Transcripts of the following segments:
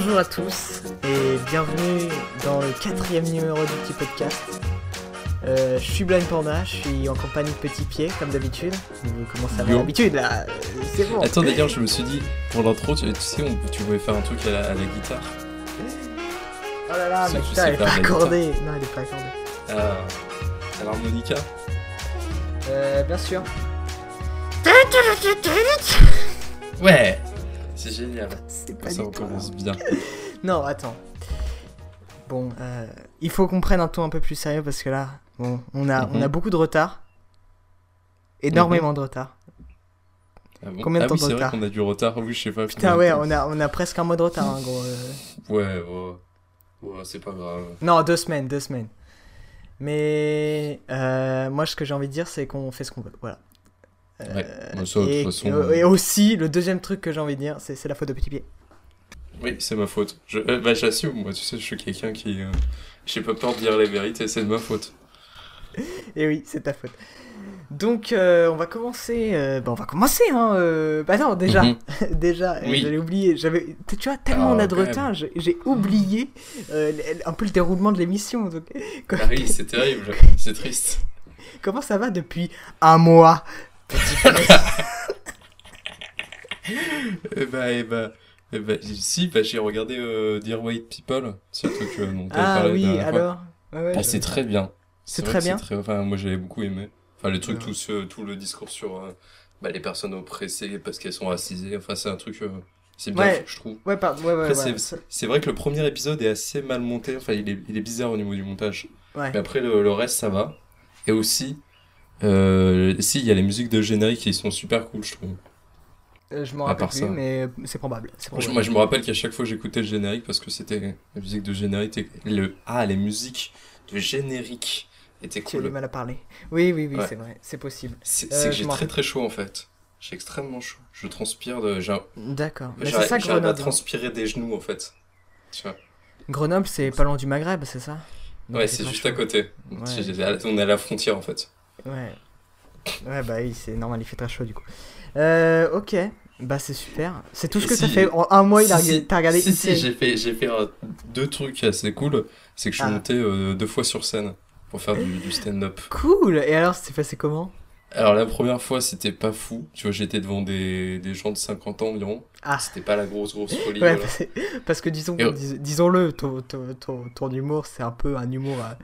Bonjour à tous et bienvenue dans le quatrième numéro du petit podcast. Euh, je suis Blind Panda, je suis en compagnie de Petit Pied comme d'habitude. Vous commencez à avoir Yo. l'habitude là, euh, c'est bon. Attends, d'ailleurs, je me suis dit, pour l'intro, tu, tu sais, on- tu voulais faire un truc à la, à la guitare. Oh là là, mais putain, elle est pas accordée. Non, elle est pas accordée. À, à l'harmonica. Euh, bien sûr. Ouais C'est génial. C'est pas Ça du tout. bien. Non, attends. Bon, euh, il faut qu'on prenne un ton un peu plus sérieux parce que là, bon, on a, on a Mhm. beaucoup de retard. Énormément de retard. Ah, bon Combien de ah temps oui, de retard vrai qu'on a du retard. Oui, je sais pas. Putain, ouais, on a, on a presque un mois de retard, hein, gros. euh. Ouais, ouais. Ouais, c'est pas grave. Non, deux semaines, deux semaines. Mais euh, moi, ce que j'ai envie de dire, c'est qu'on fait ce qu'on veut. Voilà. Euh, Ouais, ça, de toute et, façon, et- euh, et aussi, le deuxième truc que j'ai envie de dire, c'est la faute de Petit Pied. Oui, c'est ma faute. Je, euh, bah, j'assume, moi, tu sais, je suis quelqu'un qui. euh, J'ai pas peur de dire les vérités, c'est de ma faute. Et oui, c'est ta faute. Donc, on va commencer. bah, on va commencer, hein. Bah non, déjà, Mhm. déjà, Oui. j'avais oublié. J'avais, tu vois, tellement on a de retard, j'ai oublié un peu le déroulement de l'émission. Donc, Ah oui, c'est terrible, c'est triste. comment ça va depuis un mois? Eh bah, eh bah, bah, si, bah, j'ai regardé euh, Dear White People, c'est un truc euh, dont t'avais Ah parlé oui, alors. Ouais, ouais, Ah, je- c'est très bien. C'est très bien Enfin, moi, j'avais beaucoup aimé. Enfin, les trucs, Ah. tout, ce, tout le discours sur euh, bah, les personnes oppressées parce qu'elles sont racisées. Enfin, c'est un truc, euh, c'est bien Ouais. je trouve. Ouais, pardon, ouais, ouais, Après, c'est- vrai que le premier épisode est assez mal monté. Enfin, il est, il est bizarre au niveau du montage. ouais. Mais après, le, le reste, ça va. Et aussi, euh, si, il y a les musiques de générique qui sont super cool, je trouve. Euh, je m'en à rappelle part plus, ça. mais c'est probable. c'est Moi, je- probable. Moi, je me rappelle qu'à chaque fois que j'écoutais le générique, parce que c'était la musique de générique, était- le, ah, les musiques de générique étaient Tu as du cool. mal à parler. Oui, oui, oui, Ouais. c'est vrai, c'est possible. C'est Euh, c'est que j'ai très très chaud en fait. J'ai extrêmement chaud. Je transpire de. D'accord. Mais c'est J'arrive ça à Grenoble. hein. transpirer des genoux en fait. Tu vois. Grenoble, c'est pas loin du Maghreb, c'est ça? Donc, Ouais, c'est juste chaud. à côté. Ouais. On est à la frontière en fait. Ouais. Ouais, bah oui, c'est normal, il fait très chaud du coup. Euh, ok. Bah c'est super. C'est tout ce que Si- t'as fait. En un mois, il a t'as regardé Si, si, j'ai fait, j'ai fait euh, deux trucs assez cool. C'est que je suis Ah. monté euh, deux fois sur scène pour faire du, du stand-up. Cool. Et alors, c'était passé comment? Alors la première fois, c'était pas fou. Tu vois, j'étais devant des, des gens de 50 ans environ. Ah. C'était pas la grosse grosse folie. Ouais, parce, parce que disons, Et- oh. dis- disons-le, ton, ton, ton, ton humour, c'est un peu un humour euh,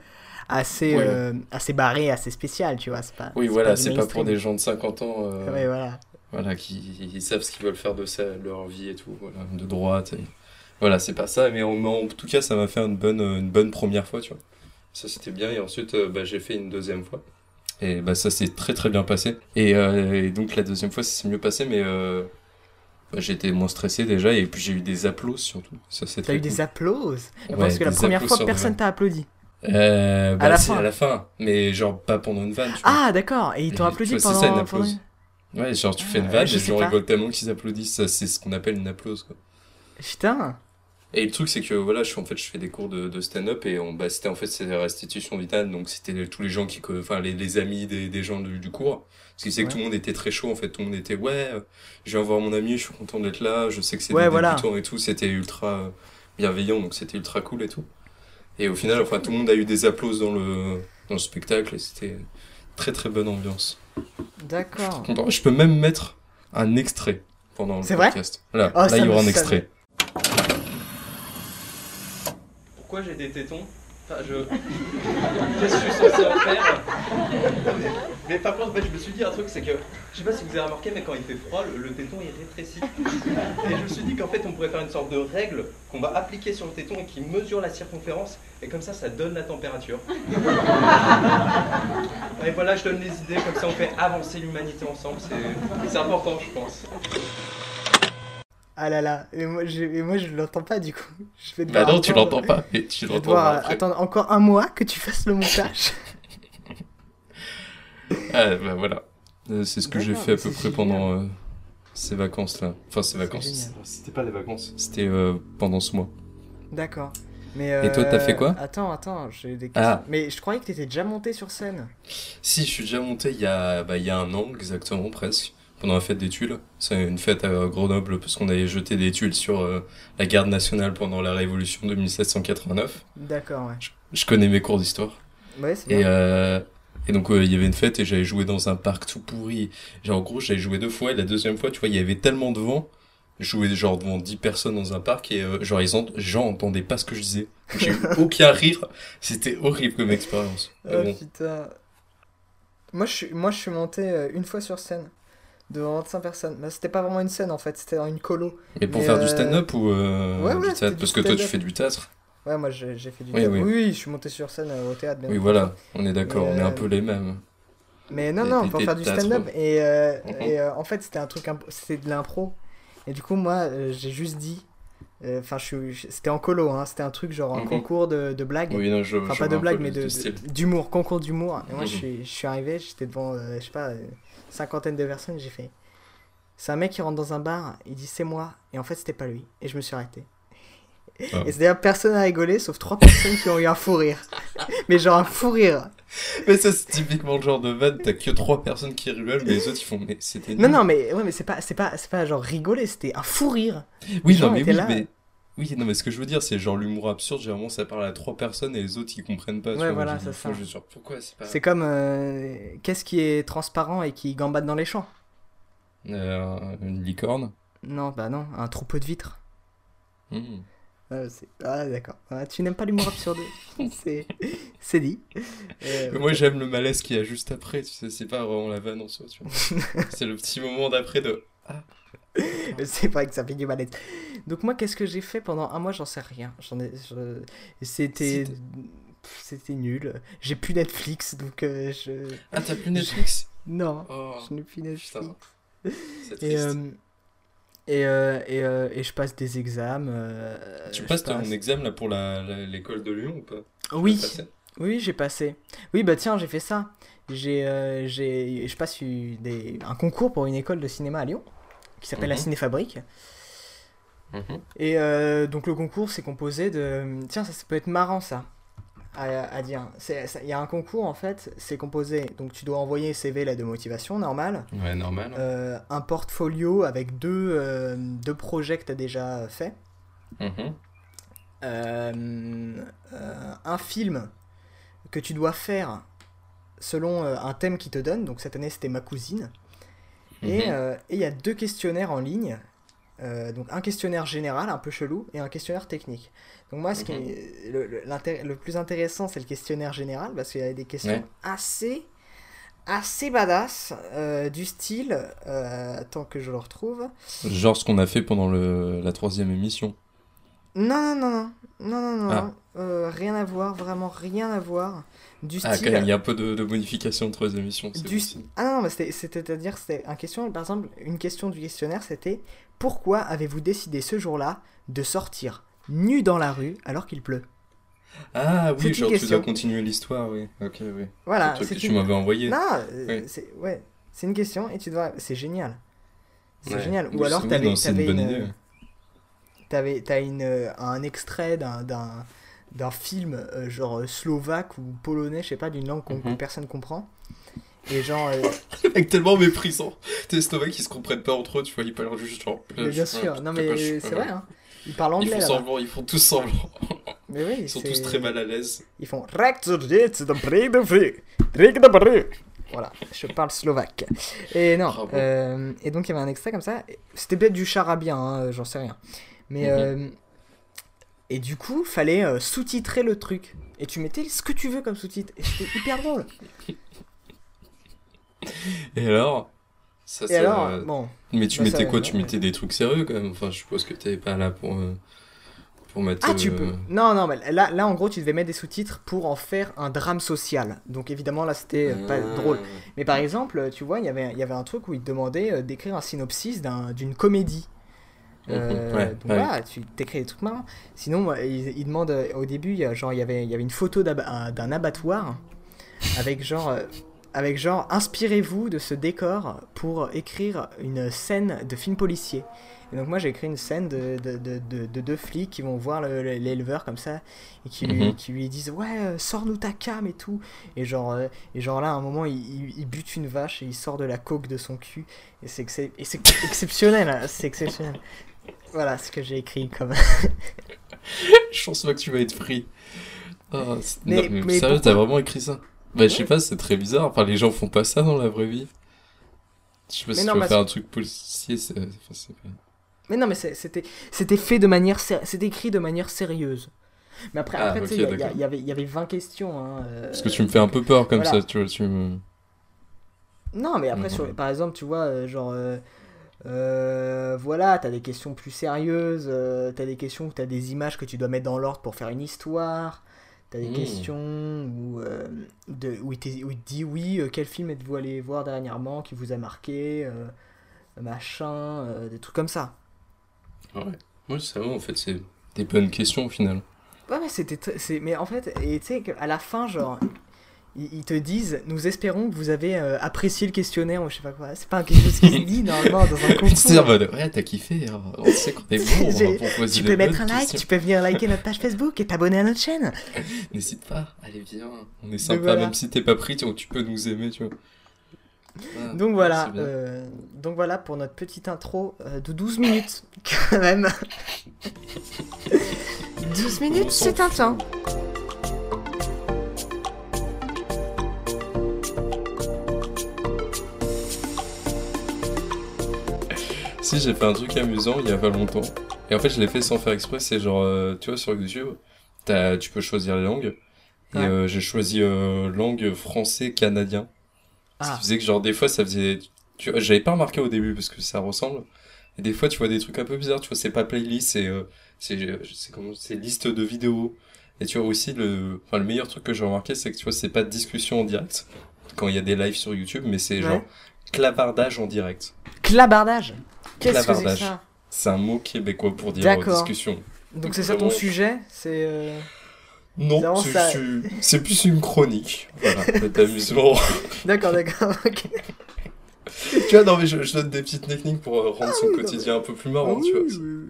assez, euh, assez barré, assez spécial, tu vois. C'est pas, Oui, voilà, c'est pas pour des gens de 50 ans. euh, Ouais, voilà. voilà, qui ils savent ce qu'ils veulent faire de ça, leur vie et tout, voilà, de droite. et- Voilà, c'est pas ça, mais en, tout cas, ça m'a fait une bonne, une bonne première fois, tu vois. Ça, c'était bien, et ensuite, euh, bah, j'ai fait une deuxième fois. Et bah, ça s'est très très bien passé. Et, euh, et donc, la deuxième fois, ça s'est mieux passé, mais bah, j'étais moins stressé déjà, et puis j'ai eu des applauses surtout. Ça, c'est T'as eu des applauses Ouais, Parce que la première fois, personne t'a applaudi. Euh, bah, la si, fin. à la fin, mais genre pas pendant une vanne, tu. Ah, d'accord. Et ils t'ont applaudi pendant. c'est ça, une applause. Ouais, genre tu fais une Ah, vanne et pas. rigolent tellement qu'ils applaudissent, ça c'est ce qu'on appelle une applause quoi. Putain. Et le truc c'est que voilà, je, en fait, je fais des cours de, de stand-up et on, bah, c'était en fait c'est la restitution vitale, donc c'était tous les gens qui, enfin les, les amis des, des gens du, du cours. Ce qui c'est Ouais. que tout le monde était très chaud en fait, tout le monde était ouais, euh, je viens voir mon ami, je suis content d'être là, je sais que c'est Ouais, des voilà. débutants et tout, c'était ultra euh, bienveillant, donc c'était ultra cool et tout. Et au final, enfin tout le monde a eu des applauses dans le, dans le spectacle et c'était très très bonne ambiance. D'accord. Content. Je peux même mettre un extrait pendant le C'est vrai podcast. Voilà, Oh, là il y aura un extrait. Pourquoi j'ai des tétons? Enfin, je. Qu'est-ce que je suis censé en faire Mais par contre, je me suis dit un truc, c'est que. Je sais pas si vous avez remarqué, mais quand il fait froid, le, le téton il rétrécit. Et je me suis dit qu'en fait, on pourrait faire une sorte de règle qu'on va appliquer sur le téton et qui mesure la circonférence, et comme ça, ça donne la température. Et voilà, je donne les idées, comme ça on fait avancer l'humanité ensemble, c'est important, je pense. Ah là là. Et moi, je, et moi, je l'entends pas du coup. Je vais Bah devoir non, tu attendre- l'entends pas, mais tu Je vais l'entends après. attendre encore un mois que tu fasses le montage. Ah, bah voilà. Euh, C'est ce que j'ai fait à peu près génial. pendant euh, ces vacances-là. Enfin, ces vacances. C'était pas des vacances. C'était euh, pendant ce mois. D'accord. Mais Et toi, t'as fait quoi Attends, attends, j'ai des questions. Ah. Mais je croyais que t'étais déjà monté sur scène. Si, je suis déjà monté il y a, bah, il y a un an, exactement, presque. Pendant la fête des tuiles. C'est une fête à Grenoble parce qu'on avait jeté des tuiles sur euh, la garde nationale pendant la révolution de 1789. D'accord, ouais. Je connais mes cours d'histoire. Ouais, c'est Et, euh, et donc euh, il y avait une fête et j'avais joué dans un parc tout pourri. Genre en gros j'avais joué deux fois et la deuxième fois tu vois il y avait tellement de vent. Je jouais genre devant 10 personnes dans un parc et euh, genre ils les gens entendaient pas ce que je disais. J'ai eu aucun rire. C'était horrible comme expérience. Oh bon. putain. Moi je, suis, moi, je suis monté une fois sur scène devant 25 personnes. Mais c'était pas vraiment une scène en fait, c'était dans une colo. Mais pour Mais, faire du euh, stand-up ou euh, ouais, ouais, du théâtre? du Parce que toi tu fais du théâtre. Ouais, moi j'ai fait du Oui, théâtre. oui. Oui, je suis monté sur scène euh, au théâtre. bien Oui voilà, on est d'accord, on est un peu les mêmes. Mais non, non, pour faire du stand-up. Et, Mhm. et, en fait, c'était un truc, c'était de l'impro. Et du coup, moi, j'ai juste dit. Euh, Enfin, je suis- je- c'était en colo, hein, c'était un truc genre un Mhm. concours de, de blagues. Oui non je. Enfin, je pas de blagues, mais d'humour, concours d'humour. Et moi, je Mhm. suis, je suis arrivé, j'étais devant, euh, je sais pas, euh, cinquantaine de personnes, j'ai fait. C'est un mec qui rentre dans un bar, il dit c'est moi, et en fait, c'était pas lui. Et je me suis arrêté. Ah. Et c'est-à-dire, personne n'a rigolé, sauf trois personnes qui ont eu un fou rire. Mais genre un fou rire. Mais ça c'est typiquement le genre de vanne, t'as que trois personnes qui rigolent mais les autres ils font mais c'était Non, non, mais, ouais, mais c'est pas, c'est pas, c'est pas genre rigoler, c'était un fou rire. Oui, Les non, mais oui, là. mais. Oui, non, mais ce que je veux dire, c'est genre l'humour absurde, généralement ça parle à trois personnes et les autres ils comprennent pas. Ouais, vois, voilà, c'est ça. Je suis pourquoi c'est pas. C'est comme euh, qu'est-ce qui est transparent et qui gambade dans les champs? Euh, une licorne Non, bah non, un troupeau de vitres. Hmm. Ah, c'est- ah, d'accord. Ah, tu n'aimes pas l'humour absurde C'est c'est dit. Euh, Mais moi j'aime le malaise qu'il y a juste après, tu sais, c'est pas vraiment la vanne en soi, tu vois. c'est le petit moment d'après de. c'est vrai que ça fait du mal. Donc moi, qu'est-ce que j'ai fait pendant un mois? J'en sais rien. J'en ai. je- C'était. C'était- Pff, C'était nul. J'ai plus Netflix, donc euh, je. Ah, t'as plus Netflix? Non, Oh, je n'ai plus Netflix. putain, c'est Et, euh, et, euh, et, euh, et je passe des examens. euh, tu passes ton passe- examen là pour l'école de Lyon ou pas? Oui, oui, j'ai passé. Oui, bah tiens, j'ai fait ça. J'ai, je passe des, un concours pour une école de cinéma à Lyon qui s'appelle la Mhm. Cinéfabrique. Mhm. Et donc le concours, c'est composé de... Tiens, ça, ça peut être marrant ça à, à dire. Il y a un concours en fait, c'est composé... Donc tu dois envoyer CV, lettre de motivation, normal. Ouais, normal. Euh, un portfolio avec deux, euh, deux projets que tu as déjà fait. Mhm. Euh, un film que tu dois faire selon un thème qui te donne. Donc cette année c'était ma cousine. Et Mhm. et il y a deux questionnaires en ligne. Euh, donc un questionnaire général un peu chelou et un questionnaire technique. Donc moi ce qui est le, le- l'intér- le plus intéressant c'est le questionnaire général parce qu'il y a des questions Ouais. assez assez badass euh, du style euh, tant que je le retrouve. Genre ce qu'on a fait pendant le, la troisième émission. Non non non non non non non, Ah. Euh, rien à voir vraiment rien à voir du style. Ah, quand même, il y a un peu de, de modification entre les émissions. c'est Du-. Ah non, c'était- c'est-à-dire, c'était un question, par exemple, une question du questionnaire, c'était Pourquoi avez-vous décidé ce jour-là de sortir nu dans la rue alors qu'il pleut? Ah C'est oui, une genre tu dois continuer l'histoire, oui. Ok, oui. Voilà, truc que c'est tu une... m'avais envoyé. Non, euh, Oui. c'est ouais, c'est une question et tu dois. C'est génial. C'est Ouais. génial. Ou Oui, alors c'est- non, c'est une une, idée. T'avais, t'as une, euh, un extrait d'un, d'un, d'un film euh, genre euh, slovaque ou polonais, je sais pas, d'une langue qu'on- que Mhm. personne comprend. Et genre, euh, Le mec tellement méprisant. T'es Slovaques qui se comprennent pas entre eux, tu vois, ils parlent juste genre. mais bien sûr, non mais c'est vrai, hein. Ils parlent Ils anglais font là-bas. semblant, ils font tous semblant. Mais oui, Ils sont tous très mal à l'aise. Ils font Voilà, je parle slovaque. Et non, Bravo. euh, et donc il y avait un extrait comme ça. C'était peut-être du charabien, hein, j'en sais rien. Mais Mhm. euh, et du coup, fallait euh, sous-titrer le truc. Et tu mettais ce que tu veux comme sous-titre. Et c'était hyper drôle. Et alors ça, Et alors, euh, bon, Mais tu bah, mettais ça- quoi? ouais. Tu mettais des trucs sérieux quand même Enfin, je suppose que t'es pas là pour, euh, pour mettre. ah tu peux. Non non, mais là, là en gros, tu devais mettre des sous-titres pour en faire un drame social. Donc évidemment là, c'était pas ah. drôle. Mais par exemple, tu vois, il y avait, il y avait un truc où il te demandait euh, d'écrire un synopsis d'un- d'une comédie. Euh, Mhm, ouais, donc ouais. voilà, tu t'écris des trucs marrants. Sinon, moi, il, il demande euh, au début, il y a, genre, il y avait, il y avait une photo d'un abattoir avec genre, euh, avec genre, inspirez-vous de ce décor pour écrire une scène de film policier. Et donc moi j'ai écrit une scène de, de, de, de- de deux flics qui vont voir le- le- l'éleveur comme ça et qui, lui, Mhm. qui lui disent ouais sors-nous ta cam et tout. Et genre, et genre là à un moment il, il, il bute une vache et il sort de la coke de son cul. Et c'est excep- et c'est exceptionnel, hein, c'est exceptionnel. Voilà ce que j'ai écrit comme... Je pense pas que tu vas être pris. Ah, Mais- non, mais, mais sérieux, pourquoi t'as vraiment écrit ça Bah, je sais pas, c'est très bizarre. Enfin, les gens font pas ça dans la vraie vie. Je sais pas Mais si non, tu veux parce- faire un truc policier, c'est. enfin, c'est pas- Mais non mais c'était c'était fait de manière... C'était écrit de manière sérieuse. Mais après, Ah, après tu sais, ok, il y avait, il y avait 20 questions. Hein, euh, Parce que tu me fais un peu peur comme voilà. ça, tu vois. Tu me... Non, mais après, sur, par exemple, tu vois, euh, genre, euh, euh, voilà, t'as des questions plus sérieuses, euh, t'as des questions où t'as des images que tu dois mettre dans l'ordre pour faire une histoire, t'as des Mhm. questions où, euh, de, où, il te, où il te dit, oui, euh, quel film êtes-vous allé voir dernièrement qui vous a marqué, machin, des trucs comme ça. Ouais, c'est vrai, en fait, c'est des bonnes questions au final. Ouais, mais c'était, mais en fait, et tu sais qu'à la fin, genre, ils, te disent, nous espérons que vous avez euh, apprécié le questionnaire ou je sais pas quoi. C'est pas quelque chose qui se dit normalement dans un concours. C'est en mode, ouais, t'as kiffé, hein. on sait qu'on est bon, on Tu peux mettre un like, questions. tu peux venir liker notre page Facebook et t'abonner à notre chaîne. N'hésite pas, allez viens, on est sympa, voilà. même si t'es pas pris, tu, tu peux nous aimer, tu vois. Ah, Donc voilà, euh, donc voilà pour notre petite intro euh, de 12 minutes quand même. 12 minutes, c'est un temps. Si, j'ai fait un truc amusant il y a pas longtemps. Et en fait, je l'ai fait sans faire exprès. C'est genre, euh, tu vois, sur YouTube, t'as- tu peux choisir les langues. Et Ouais. euh, j'ai choisi euh, langue français-canadien. Ce Ah. qui faisait que, genre, des fois, ça faisait. Tu vois, j'avais pas remarqué au début parce que ça ressemble. Et des fois, tu vois des trucs un peu bizarres. Tu vois, c'est pas playlist, c'est. euh, c'est c'est comment C'est liste de vidéos. Et tu vois aussi, le, enfin, le meilleur truc que j'ai remarqué, c'est que tu vois, c'est pas de discussion en direct quand il y a des lives sur YouTube, mais c'est Ouais. genre clavardage en direct. Clabardage. Qu'est-ce que c'est ça un mot québécois pour dire euh, discussion. Donc c'est ça ton sujet C'est euh, Non, c'est ça. plus une chronique. Voilà, d'amusement. D'accord, d'accord. ok. tu vois, non, mais je, je donne des petites techniques pour euh, rendre son oui, non, quotidien un peu plus marrant, Oui, tu vois. oui.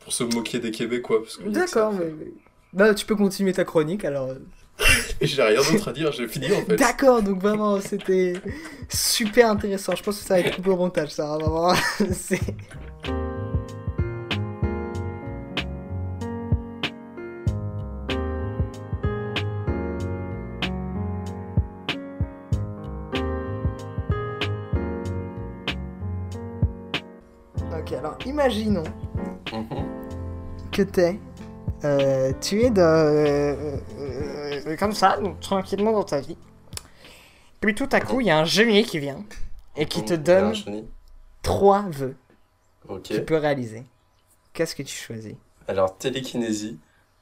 Pour se moquer des Québécois. Parce que D'accord, mais... mais- Bah tu peux continuer ta chronique alors. J'ai rien d'autre à dire, j'ai fini en fait. D'accord, donc vraiment c'était super intéressant. Je pense que ça va être coupé au montage, ça. hein, Vraiment, c'est. Ok, alors imaginons Mhm. que t'es. Euh, tu es de, euh, euh, comme ça, tranquillement dans ta vie. Puis tout à coup, il y a un génie qui vient et qui te donne trois vœux que tu peux réaliser. Qu'est-ce que tu choisis? Alors, télékinésie,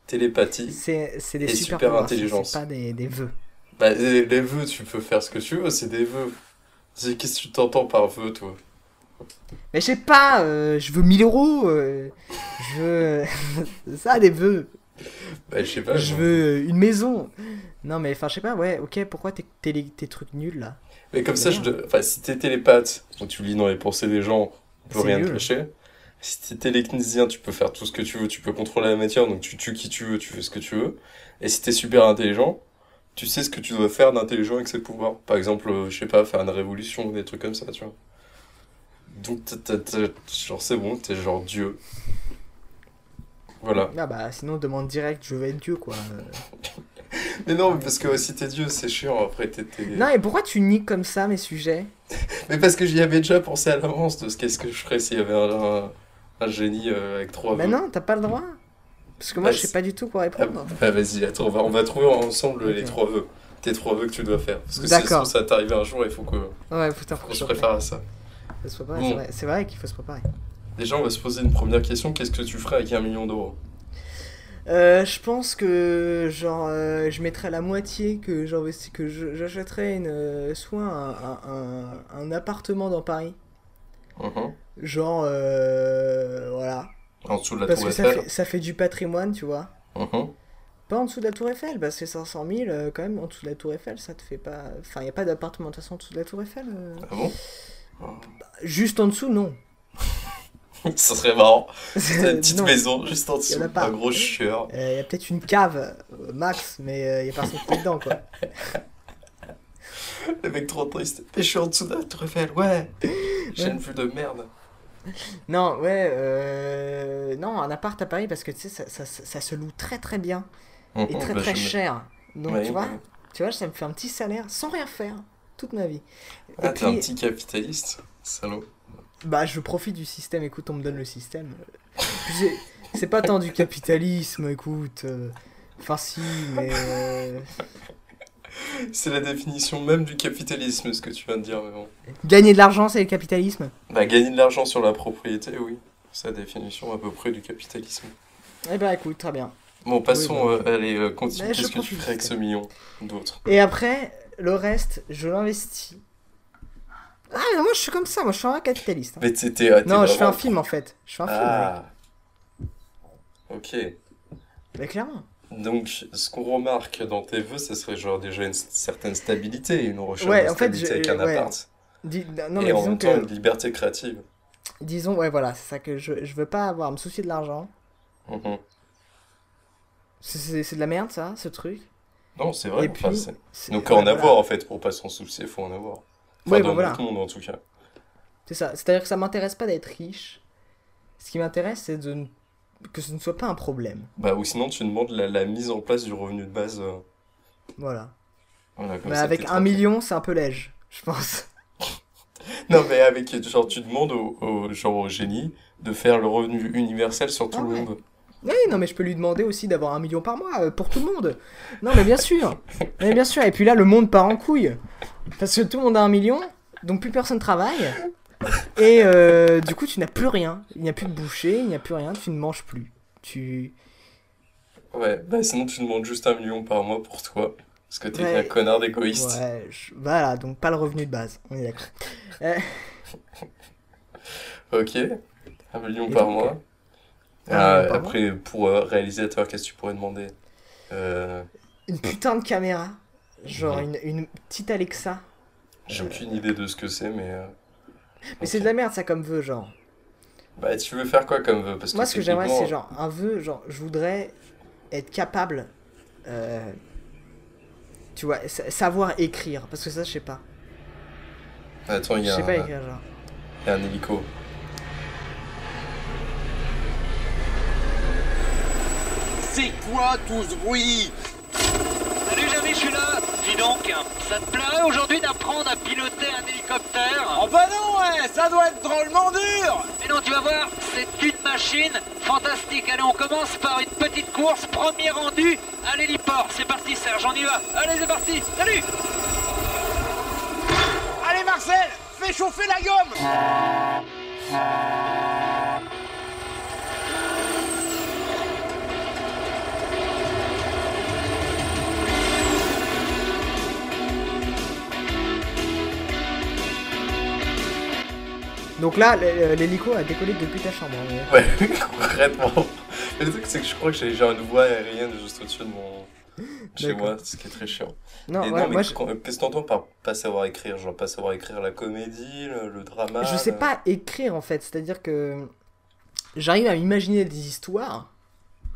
télépathie. C'est c'est des Et super, super intelligence. C'est pas des, des vœux. Bah, les, les vœux, tu peux faire ce que tu veux, c'est des vœux. C'est- Qu'est-ce que tu t'entends par vœux, toi? Mais je sais pas, euh, je veux 1000 euros. euh, je veux. ça, des vœux. Bah, je sais pas. Je genre. veux une maison. Non, mais enfin, je sais pas, ouais, ok, pourquoi tes, tes, tes trucs nuls là? Mais comme ça, je Bien. de- enfin, si t'es télépathe, tu lis dans les pensées des gens, on peut C'est rien te nul. cacher. Si t'es télékinésien, tu peux faire tout ce que tu veux, tu peux contrôler la matière, donc tu tues qui tu veux, tu fais ce que tu veux. Et si t'es super intelligent, tu sais ce que tu dois faire d'intelligent avec ses pouvoirs. Par exemple, euh, je sais pas, faire une révolution, des trucs comme ça, tu vois. Donc, t'as- genre, c'est bon, t'es genre Dieu. Voilà. Ah bah, sinon, demande direct, je veux être Dieu quoi. Mais non, parce que si t'es Dieu, c'est chiant, après t'es... Non, et pourquoi tu niques comme ça mes sujets? Mais parce que j'y avais déjà pensé à l'avance de ce qu'est-ce que je ferais s'il y avait un, un, un génie euh, avec trois Bah vœux. non, t'as pas le droit. Parce que moi, Bah, je sais pas du tout quoi Ah, répondre. bah, vas-y, attends, on va, on va trouver ensemble les trois vœux. Tes trois vœux que tu dois faire. Parce que si ça t'arriver un jour, il faut que, Ouais, putain, faut que je prépare à ça. Faut se préparer, Bon. c'est vrai. C'est vrai qu'il faut se préparer. Déjà, on va se poser une première question. Qu'est-ce que tu ferais avec un million d'euros? Euh, je pense que genre euh, je mettrais la moitié que j'investis que je- j'achèterais une euh, soit un, un, un- un appartement dans Paris Mhm. genre voilà En dessous de la parce tour que ça Eiffel fait, ça fait du patrimoine tu vois Mhm. pas en dessous de la tour Eiffel parce que 500 000 euh, quand même en dessous de la tour Eiffel ça te fait pas enfin y a pas d'appartement de toute façon en dessous de la tour Eiffel. Ah bon? Juste en dessous non Ça serait marrant. C'est une petite maison juste en dessous, a pas. un gros chieur. Il y a peut-être une cave, euh, max, mais il y a personne qui est dedans, quoi. Le mec trop triste. Et je suis en dessous de la tour Eiffel, ouais. J'ai Ouais. une vue de merde. Non, ouais, euh... non, un appart à Paris parce que tu sais, ça, ça, ça se loue très très bien et très bah, très me- cher. Donc Ouais, tu vois, ouais. tu vois, ça me fait un petit salaire sans rien faire toute ma vie. Ah, t'es un petit capitaliste, salaud. bah, je profite du système. Écoute, on me donne le système. C'est- pas tant du capitalisme, écoute. euh, Enfin, si, mais. euh, C'est la définition même du capitalisme, ce que tu viens de dire, mais bon. Gagner de l'argent, c'est le capitalisme? Bah, gagner de l'argent sur la propriété, oui. C'est la définition à peu près du capitalisme. Eh ben, écoute, très bien. Bon, passons, Oui, bah, euh, allez, continue. Qu'est-ce que tu ferais avec ce million d'autres? Et après, le reste, je l'investis. Ah, mais moi, je suis comme ça. Moi, je suis un capitaliste. hein. Mais ah, t'es Non, je fais un film en fait. Je fais un film. mec. Ah. Ok. Mais clairement. Donc, ce qu'on remarque dans tes vœux, ce serait genre déjà une certaine stabilité, une recherche Ouais, de en fait, stabilité je- avec un ouais. appart. Dis- non, et mais en disons même temps, que. une liberté créative. Disons, ouais, voilà, c'est ça que je, je veux pas avoir à me soucier de l'argent. C'est c'est de la merde, ça, ce truc. Non, c'est vrai. Enfin, puis, Donc, en voilà. avoir, en fait, pour pas s'en soucier, faut en avoir. Enfin, Ouais, dans bon, voilà. monde, en tout cas. C'est ça. C'est-à-dire que ça m'intéresse pas d'être riche. Ce qui m'intéresse, c'est de que ce ne soit pas un problème. Bah, ou sinon, tu demandes la, la mise en place du revenu de base. euh, Voilà. voilà, comme Mais ça, avec un million, c'est un peu léger, je pense. Non, mais avec, genre, tu demandes au, au- genre, au génie de faire le revenu universel sur tout Ah le ouais. monde. Oui, non, mais je peux lui demander aussi d'avoir un million par mois euh, pour tout le monde. Non, mais bien sûr. Mais bien sûr. Et puis là, le monde part en couille. Parce que tout le monde a un million, donc plus personne travaille. Et euh, du coup, tu n'as plus rien. Il n'y a plus de boucher, il n'y a plus rien, tu ne manges plus. Tu. Ouais, bah, sinon, tu demandes juste un million par mois pour toi. Parce que t'es Ouais. un connard d'égoïste. Ouais, je- voilà, donc pas le revenu de base. On est d'accord. Euh, Ok, un million Et par donc, mois. Ah, par après, pour euh, réalisateur, qu'est-ce que tu pourrais demander? Euh, une putain de caméra. Genre Mhm. une, une petite Alexa. J'ai aucune idée de ce que c'est, mais. euh, Mais c'est de la merde, ça, comme vœu, genre. Bah, tu veux faire quoi comme vœu? Parce Moi, ce que j'aimerais, c'est genre un vœu, genre, je voudrais être capable, euh, tu vois, sa- savoir écrire, parce que ça, je sais pas. Attends, il y Je a sais un, pas écrire, genre. il y a un hélico. C'est quoi tout ce bruit Salut Jamie, je suis là Dis donc, ça te plairait aujourd'hui d'apprendre à piloter un hélicoptère Oh bah non, ouais, ça doit être drôlement dur Mais non, tu vas voir, c'est une machine fantastique. Allez, on commence par une petite course, premier rendu à l'héliport. C'est parti Serge, on y va. Allez, c'est parti, salut Allez Marcel, fais chauffer la gomme Donc là, l'hélico a décollé depuis ta chambre. hein, Ouais, concrètement. Le truc, c'est que je crois que j'ai genre une voie aérienne juste au-dessus de mon. chez moi, ce qui est très chiant. Non, Et ouais, non, mais moi, je, quand- qu'est-ce que t'entends par pas savoir écrire? Genre, pas savoir écrire la comédie, le, le drama je sais pas écrire, en fait. C'est-à-dire que j'arrive à m'imaginer des histoires,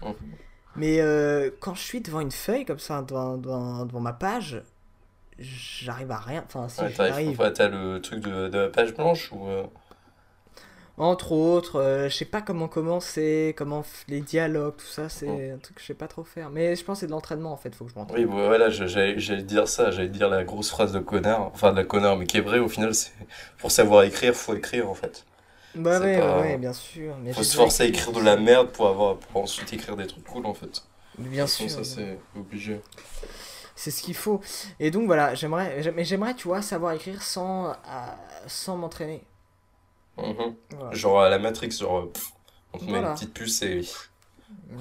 Mhm. mais euh, quand je suis devant une feuille, comme ça, devant, devant, devant ma page, j'arrive à rien. Enfin, si, Ouais, j'arrive. t'as le truc de, de la page blanche ou. Entre autres, euh, je sais pas comment commencer, comment les dialogues, tout ça, c'est Mm. un truc que je sais pas trop faire. Mais je pense que c'est de l'entraînement en fait, faut que je m'entraîne. Oui, bah, voilà, j'allais dire ça, j'allais dire la grosse phrase de connard, enfin de la connard, mais qui est vraie au final, c'est pour savoir écrire, faut écrire en fait. Bah ouais, pas- ouais, bien sûr. Mais Faut se forcer à écrire de la merde pour avoir pour ensuite écrire des trucs cool en fait. Bien sûr, ça c'est obligé. c'est ce qu'il faut. Et donc voilà, j'aimerais, j'ai- mais j'aimerais, tu vois, savoir écrire sans, euh, sans m'entraîner. Mhm. Voilà. Genre à la Matrix, genre euh, pff, on te met une petite puce et.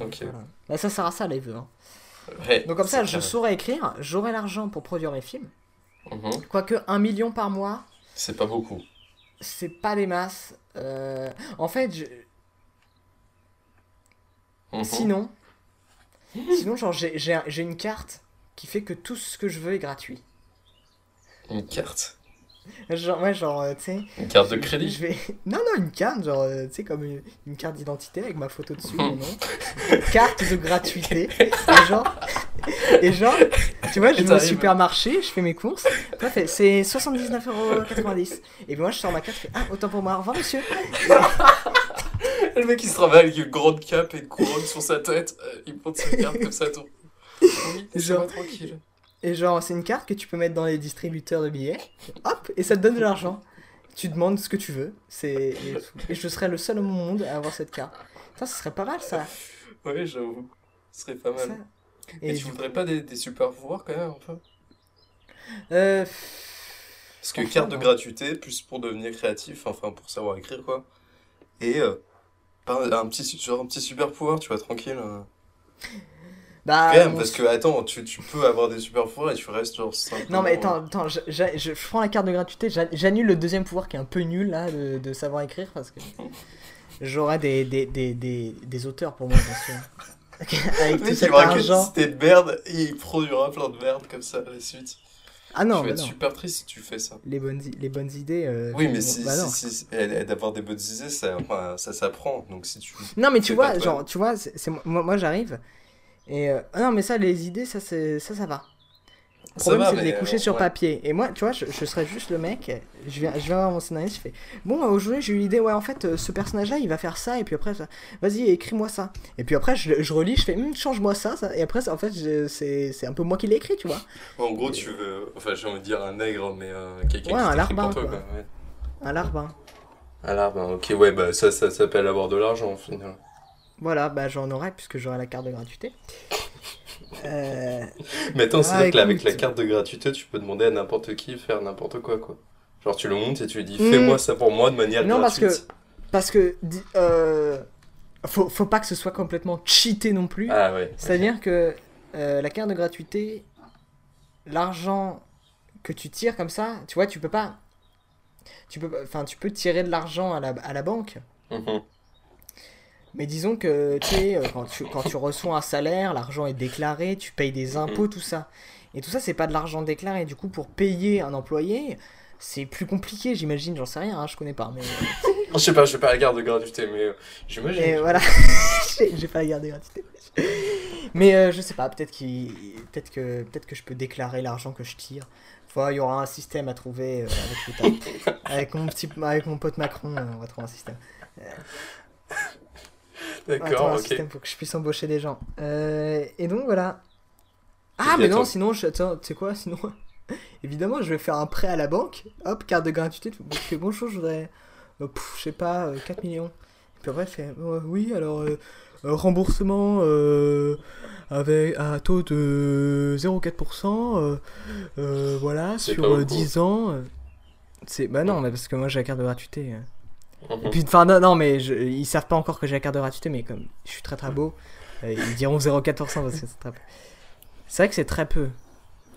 ok. Voilà. Bah, ça sert à ça les vœux. hein. Ouais, Donc comme ça, je saurais écrire, j'aurai l'argent pour produire mes films. Mhm. Quoique un million par mois, C'est pas beaucoup. c'est pas des masses. Euh, En fait, je- Mhm. Sinon, sinon genre j'ai une carte qui fait que tout ce que je veux est gratuit. Une carte. Genre, ouais, genre, euh, tu sais. Une carte de crédit Je vais... Non, non, une carte, genre, euh, tu sais, comme une, une carte d'identité avec ma photo dessus, mon nom. Une carte de gratuité. Et genre, et genre, tu vois, je vais au supermarché, je fais mes courses. C'est 79,90€. Et puis moi, je sors ma carte, je fais, ah, autant pour moi, au revoir, monsieur. Le mec il se travaille avec une grande cape et une couronne sur sa tête, euh, il monte sa carte comme ça tout. Oui, Genre- tranquille. Et genre, c'est une carte que tu peux mettre dans les distributeurs de billets. Hop, et ça te donne de l'argent. Tu demandes ce que tu veux. C'est et, je serais le seul au monde à avoir cette carte. Putain, ce serait pas mal ça. Ouais, j'avoue. Ce serait pas mal. Ça. Et, Et tu voudrais pas des, des super pouvoirs quand même un peu? Euh, Parce que carte de gratuité, plus pour devenir créatif, enfin pour savoir écrire quoi. Et euh, un petit, genre un petit super pouvoir, tu vois, tranquille. euh. Bah, quand même, parce que attends, tu, tu peux avoir des super pouvoirs et tu restes genre simplement... Non mais attends, attends je, je- je- je prends la carte de gratuité, j'a- j'annule le deuxième pouvoir qui est un peu nul là de, de savoir écrire parce que j'aurai des, des, des, des, des auteurs pour moi bien sûr. Avec Le tout cet argent. de merde et il produira plein de merde comme ça à la suite. Ah non, tu vas bah être non. super triste si tu fais ça. Les bonnes, les bonnes idées. euh, Oui, mais si, bah si, si- et d'avoir des bonnes idées, ça, ça s'apprend. Donc si tu. Non mais tu vois, genre, tu vois, c'est c'est- moi, moi j'arrive et euh, ah non mais ça les idées ça c'est ça ça va. Le Ça problème va, c'est de les mais, coucher euh, sur ouais. papier et moi tu vois je, je serais juste le mec, je viens je viens voir mon scénariste je fais bon euh, aujourd'hui j'ai eu l'idée ouais en fait euh, ce personnage là il va faire ça et puis après ça, vas-y écris-moi ça et puis après je, je relis je fais Hum, change-moi ça, ça et après en fait c'est c'est un peu moi qui l'ai écrit tu vois. En gros, tu veux. Enfin, j'ai envie de dire un nègre, mais euh, quelqu'un Ouais, qui un larbin, pour toi, quoi. quoi. Ouais. Un larbin. Un larbin, ok, ouais, bah ça, ça s'appelle avoir de l'argent au final. Voilà bah j'en aurai puisque j'aurai la carte de gratuité. Euh, Mais attends, Ah, c'est-à-dire que là, avec la carte de gratuité, tu peux demander à n'importe qui de faire n'importe quoi, quoi. Genre, tu le montes et tu lui dis, Hmm. fais-moi ça pour moi de manière Non, parce gratuite. Parce que euh, faut, faut pas que ce soit complètement cheaté non plus. Ah ouais. C'est-à-dire que euh, la carte de gratuité, l'argent que tu tires comme ça, tu vois, tu peux pas. Tu peux, enfin, tu peux tirer de l'argent à la, à la banque, Mhm. Mais disons que tu sais, euh, quand tu, quand tu reçois un salaire, l'argent est déclaré, tu payes des impôts, tout ça. Et tout ça, c'est pas de l'argent déclaré. Du coup, pour payer un employé, c'est plus compliqué, j'imagine, j'en sais rien, hein, je connais pas. Mais... Je sais pas, je sais pas la carte de gratuité, mais euh, j'imagine. Et voilà, j'ai pas gardé gratuité. Mais euh, je sais pas, peut-être peut-être que, que je peux déclarer l'argent que je tire. Enfin, il y aura un système à trouver euh, avec mon petit, avec mon pote Macron, euh, on va trouver un système. D'accord, un ok. système pour que je puisse embaucher des gens. Euh, et donc voilà. Ah mais non, sinon, je, attends, tu sais quoi, sinon, évidemment, je vais faire un prêt à la banque. Hop, carte de gratuité. Je fais bonjour, je voudrais, euh, pff, je sais pas, euh, 4 millions. Et puis après, fait, euh, oui, alors, euh, euh, remboursement euh, avec, à taux de 0,4%, euh, euh, voilà, sur pas euh, beaucoup. 10 ans. euh. C'est, bah non, mais parce que moi j'ai la carte de gratuité. Mhm. Et puis, enfin, non, non, mais je- ils savent pas encore que j'ai la carte de gratuité, mais comme je suis très très beau, euh, ils diront 0,4% parce que c'est très peu. C'est vrai que c'est très peu.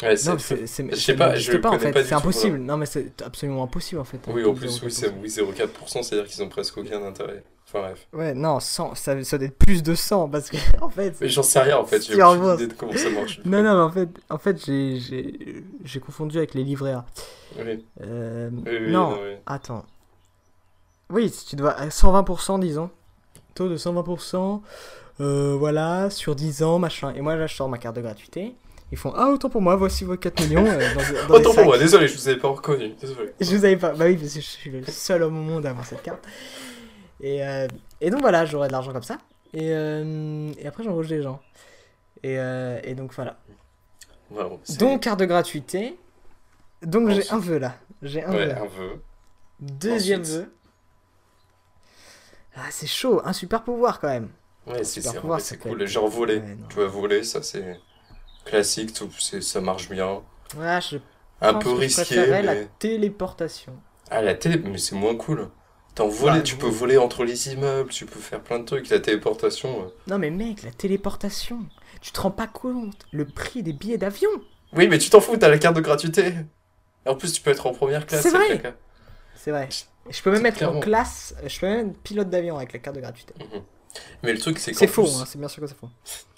Ouais, c'est- Non, c'est, c'est, je sais pas, je pas en fait, c'est impossible. Non, mais c'est absolument impossible en fait. Oui, en plus, oui, 0,4%. c'est oui, 0,4%, c'est-à-dire qu'ils ont presque aucun intérêt. Enfin bref. Ouais, non, 100, ça, ça doit être plus de 100 parce que en fait. Mais j'en sais rien en fait, j'ai aucune idée de comment ça marche. Non, non, mais en fait, en fait j'ai, j'ai, confondu avec les livrets A. Oui, Euh, oui, oui, non, oui. attends. Oui, si tu dois. à 120%, disons. Taux de 120%. euh, voilà, sur 10 ans, machin. Et moi, là, je sors ma carte de gratuité. Ils font Ah, autant pour moi, voici vos 4 millions. euh, dans, dans des Autant pour moi, désolé, je vous avais pas reconnu. Désolé. Je vous avais pas. Bah oui, parce que je suis le seul homme au monde à avoir cette carte. Et, euh, et donc voilà, j'aurai de l'argent comme ça. Et, euh, et après, j'embauche des gens. Et, euh, et donc voilà. Donc, carte de gratuité. Donc, j'ai un vœu là. J'ai un Ouais, vœu. un vœu. Deuxième Ensuite. vœu. Ah, c'est chaud. Un super pouvoir quand même. Ouais, c'est Super c'est- cool. être- Genre voler. Ouais. Tu vois, voler, ça c'est classique, tout, ça marche bien. Ouais, je Un peu risqué, mais... la téléportation. Ah, la télé, mais c'est moins cool. T'en voler, Ouais, tu peux voler entre les immeubles, tu peux faire plein de trucs. La téléportation... Non, mais mec, la téléportation. Tu te rends pas compte le prix des billets d'avion. Oui, mais tu t'en fous, t'as la carte de gratuité. Et en plus, tu peux être en première classe. C'est vrai. C'est vrai. Je peux même être Clairement. en classe. Je peux même être pilote d'avion avec la carte de gratuité. Mhm. Mais le truc, c'est C'est faux, plus- hein, c'est bien sûr que c'est faux.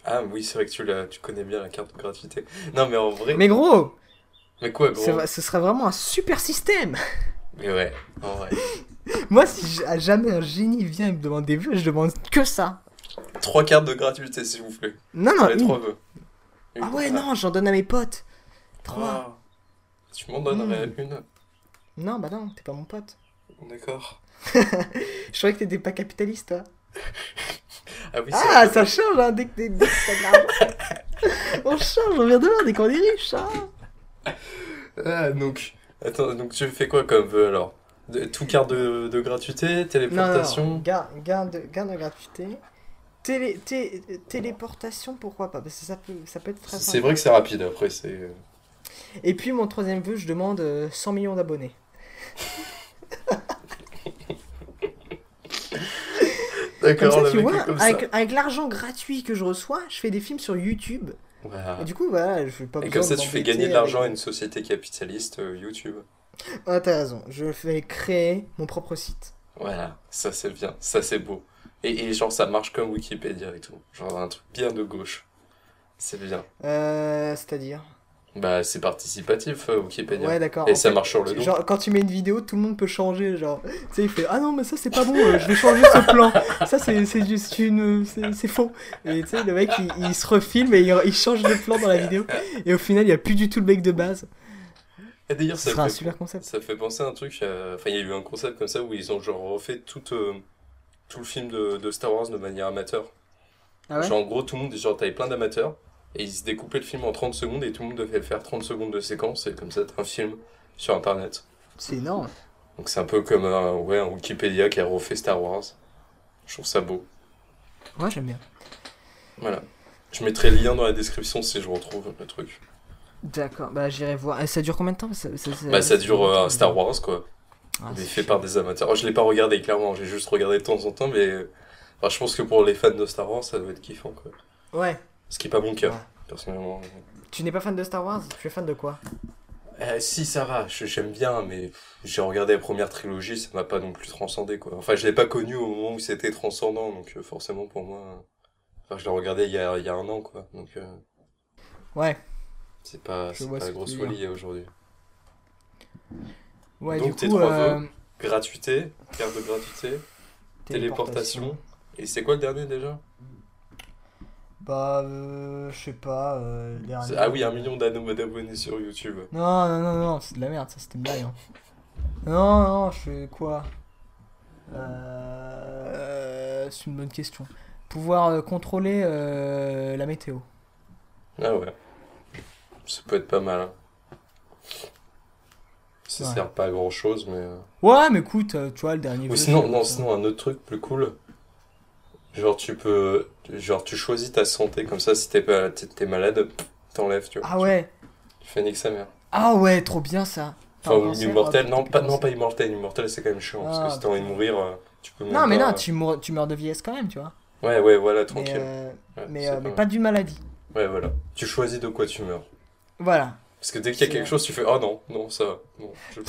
Ah oui, c'est vrai que tu, tu connais bien la carte de gratuité. Non, mais en vrai... Mais gros, Mais quoi, gros Ce serait vraiment un super système. Mais ouais, en vrai. Moi, si jamais un génie vient et me demande des vœux, je demande que ça. Trois cartes de gratuité, s'il vous plaît. Non, non, Les une. trois vœux. Une. Ah ouais, non, j'en donne à mes potes. Trois. Ah. Tu m'en donnerais Hmm. une Non, bah non, t'es pas mon pote. D'accord. Je croyais que t'étais pas capitaliste, toi. Ah oui, Ah, ça change, hein, dès que dès- dès que t'as de l'argent. on change, on vient de voir dès qu'on est riche, hein. Ah, donc. Attends, donc tu fais quoi comme vœu alors? De- Tout carte de, de gratuité, Non, non, téléportation garde, garde de gratuité. Télé, té- téléportation, pourquoi pas? Parce que ça peut, ça peut être très C'est sympa. vrai que c'est rapide, après c'est... euh, Et puis mon troisième vœu, je demande euh, 100 millions d'abonnés. Comme D'accord, ça, on tu vois, comme ça. avec, avec l'argent gratuit que je reçois, je fais des films sur YouTube. Voilà. Et du coup, voilà, je fais pas Et besoin comme ça, de tu fais gagner de l'argent à avec- une société capitaliste, euh, YouTube. Ah, t'as raison, je vais créer mon propre site. Voilà, ça c'est bien, ça c'est beau. Et, et genre, ça marche comme Wikipédia et tout. Genre, un truc bien de gauche. C'est bien. Euh, c'est-à-dire? Bah, c'est participatif, euh, Wikipédia. Ouais, d'accord. Et En ça fait, marche sur le dos. Genre, quand tu mets une vidéo, tout le monde peut changer. Genre, tu sais, il fait Ah non, mais ça c'est pas bon, euh, je vais changer ce plan. Ça c'est c'est juste une. c'est- C'est faux. Et tu sais, le mec il, il se refilme et il, il change de plan dans la vidéo. Et au final, il y a plus du tout le mec de base. Et d'ailleurs, ça serait un fait, super concept. ça fait penser à un truc. euh, Enfin, il y a eu un concept comme ça où ils ont genre refait tout, tout le film de, de Star Wars de manière amateur. Ah ouais? Genre, en gros, tout le monde, genre, t'avais plein d'amateurs. Et ils se découpaient le film en 30 secondes et tout le monde devait faire 30 secondes de séquence. Et comme ça, t'as un film sur internet. C'est énorme. Donc c'est un peu comme un, ouais, un Wikipédia qui a refait Star Wars. Je trouve ça beau. Moi j'aime bien. Voilà. Je mettrai le lien dans la description si je retrouve le truc. D'accord, bah j'irai voir. Et ça dure combien de temps? Ça, ça, Bah ça dure euh, un Star Wars quoi. Ah, mais c'est fait chiant. par des amateurs. Oh, je l'ai pas regardé clairement, j'ai juste regardé de temps en temps, mais euh, enfin, je pense que pour les fans de Star Wars ça doit être kiffant quoi. Ouais. Ce qui est pas mon Ouais. personnellement. Tu n'es pas fan de Star Wars? Tu es fan de quoi? Euh, si ça va, j'aime bien, mais j'ai regardé la première trilogie, ça m'a pas non plus transcendé quoi. Enfin je l'ai pas connu au moment où c'était transcendant, donc euh, forcément pour moi. euh, Enfin je l'ai regardé il y a, il y a un an quoi, donc euh, Ouais. c'est pas, c'est pas la grosse folie aujourd'hui. Ouais, Donc, du tes coup. trois euh, vœux. Gratuité, carte de gratuité, téléportation. Et c'est quoi le dernier déjà? Bah, euh, je sais pas. Euh, dernier. Ah oui, un million d'abonnés sur YouTube. Non, non, non, non, c'est de la merde, ça c'était une blague. hein. Non, non, je fais quoi? Euh... C'est une bonne question. Pouvoir euh, contrôler euh, la météo. Ah ouais. Ça peut être pas mal. hein. Ça Ouais. sert pas à grand chose, mais. euh, Ouais, mais écoute, tu vois, le dernier. Ou sinon, non, sinon, un autre truc plus cool. Genre, tu peux. Genre, tu choisis ta santé, comme ça, si t'es pas... t'es malade, t'enlèves, tu vois. Ah ouais Tu fais nique sa mère. Ah ouais, trop bien ça Enfin, ou immortel, non pas, plus non, pas immortel. Immortel, c'est quand même chiant, parce Ah, que si t'as envie de mourir, euh, tu peux Non, mais pas- non, tu, mour- tu meurs de vieillesse quand même, tu vois. Ouais, ouais, voilà, Mais, tranquille. euh, Ouais, mais, euh, pas mais pas d'une maladie. Ouais, voilà. Tu choisis de quoi tu meurs. Voilà. Parce que dès qu'il y a quelque chose, tu fais Oh non, non, ça va. Non, je.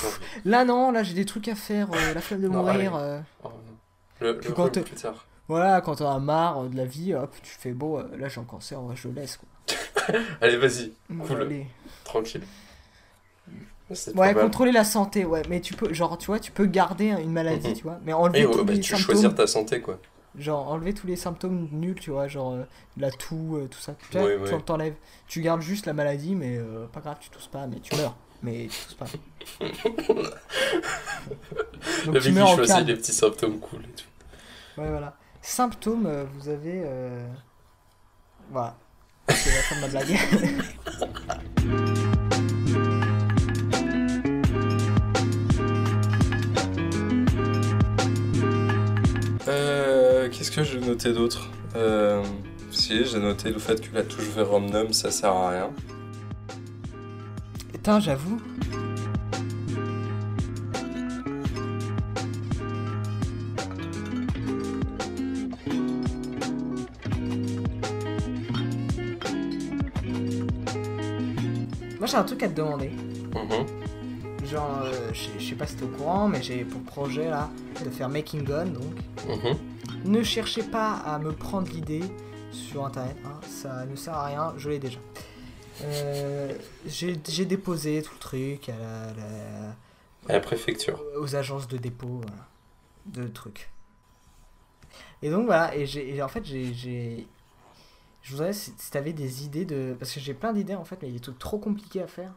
Là, non, là j'ai des trucs à faire, euh, la flemme de mourir. euh, Oh non. Le, le quand t'es- plus tard. Voilà, quand t'en as marre euh, de la vie, hop, tu fais bon, euh, là j'ai un cancer, je le laisse quoi. Allez, vas-y, Cool. Allez. tranquille. Ouais, contrôler la santé, ouais, mais tu peux, genre, tu vois, tu peux garder une maladie, Mhm. tu vois, mais enlever Et tous ouais, bah, les tu symptômes, choisir ta santé, quoi. genre enlever tous les symptômes nuls, tu vois, genre euh, la toux, euh, tout ça, tu Ouais, ouais. t'enlèves, tu gardes juste la maladie, mais euh, pas grave, tu tousses pas, mais tu meurs, mais tu tousses pas. Donc Le tu mec, en choisit les petits symptômes cool et tout. Ouais, voilà. Symptômes, euh, vous avez. euh, Voilà. C'est la fin de ma blague. Euh, qu'est-ce que j'ai noté d'autre? Euh, Si, j'ai noté le fait que la touche Veromnum, ça sert à rien. Putain, j'avoue. J'ai un truc à te demander. Mhm, Genre, euh, je sais pas si t'es au courant, mais j'ai pour projet là de faire Making Gun donc. mhm. Ne cherchez pas à me prendre l'idée sur internet, hein, ça ne sert à rien, je l'ai déjà. Euh, j'ai déposé tout le truc à la, la- À la préfecture. aux agences de dépôt voilà, de trucs. Et donc voilà, et, j'ai, et en fait j'ai- Je voudrais si, si t'avais des idées de... Parce que j'ai plein d'idées en fait, mais il y a des trucs trop compliqués à faire.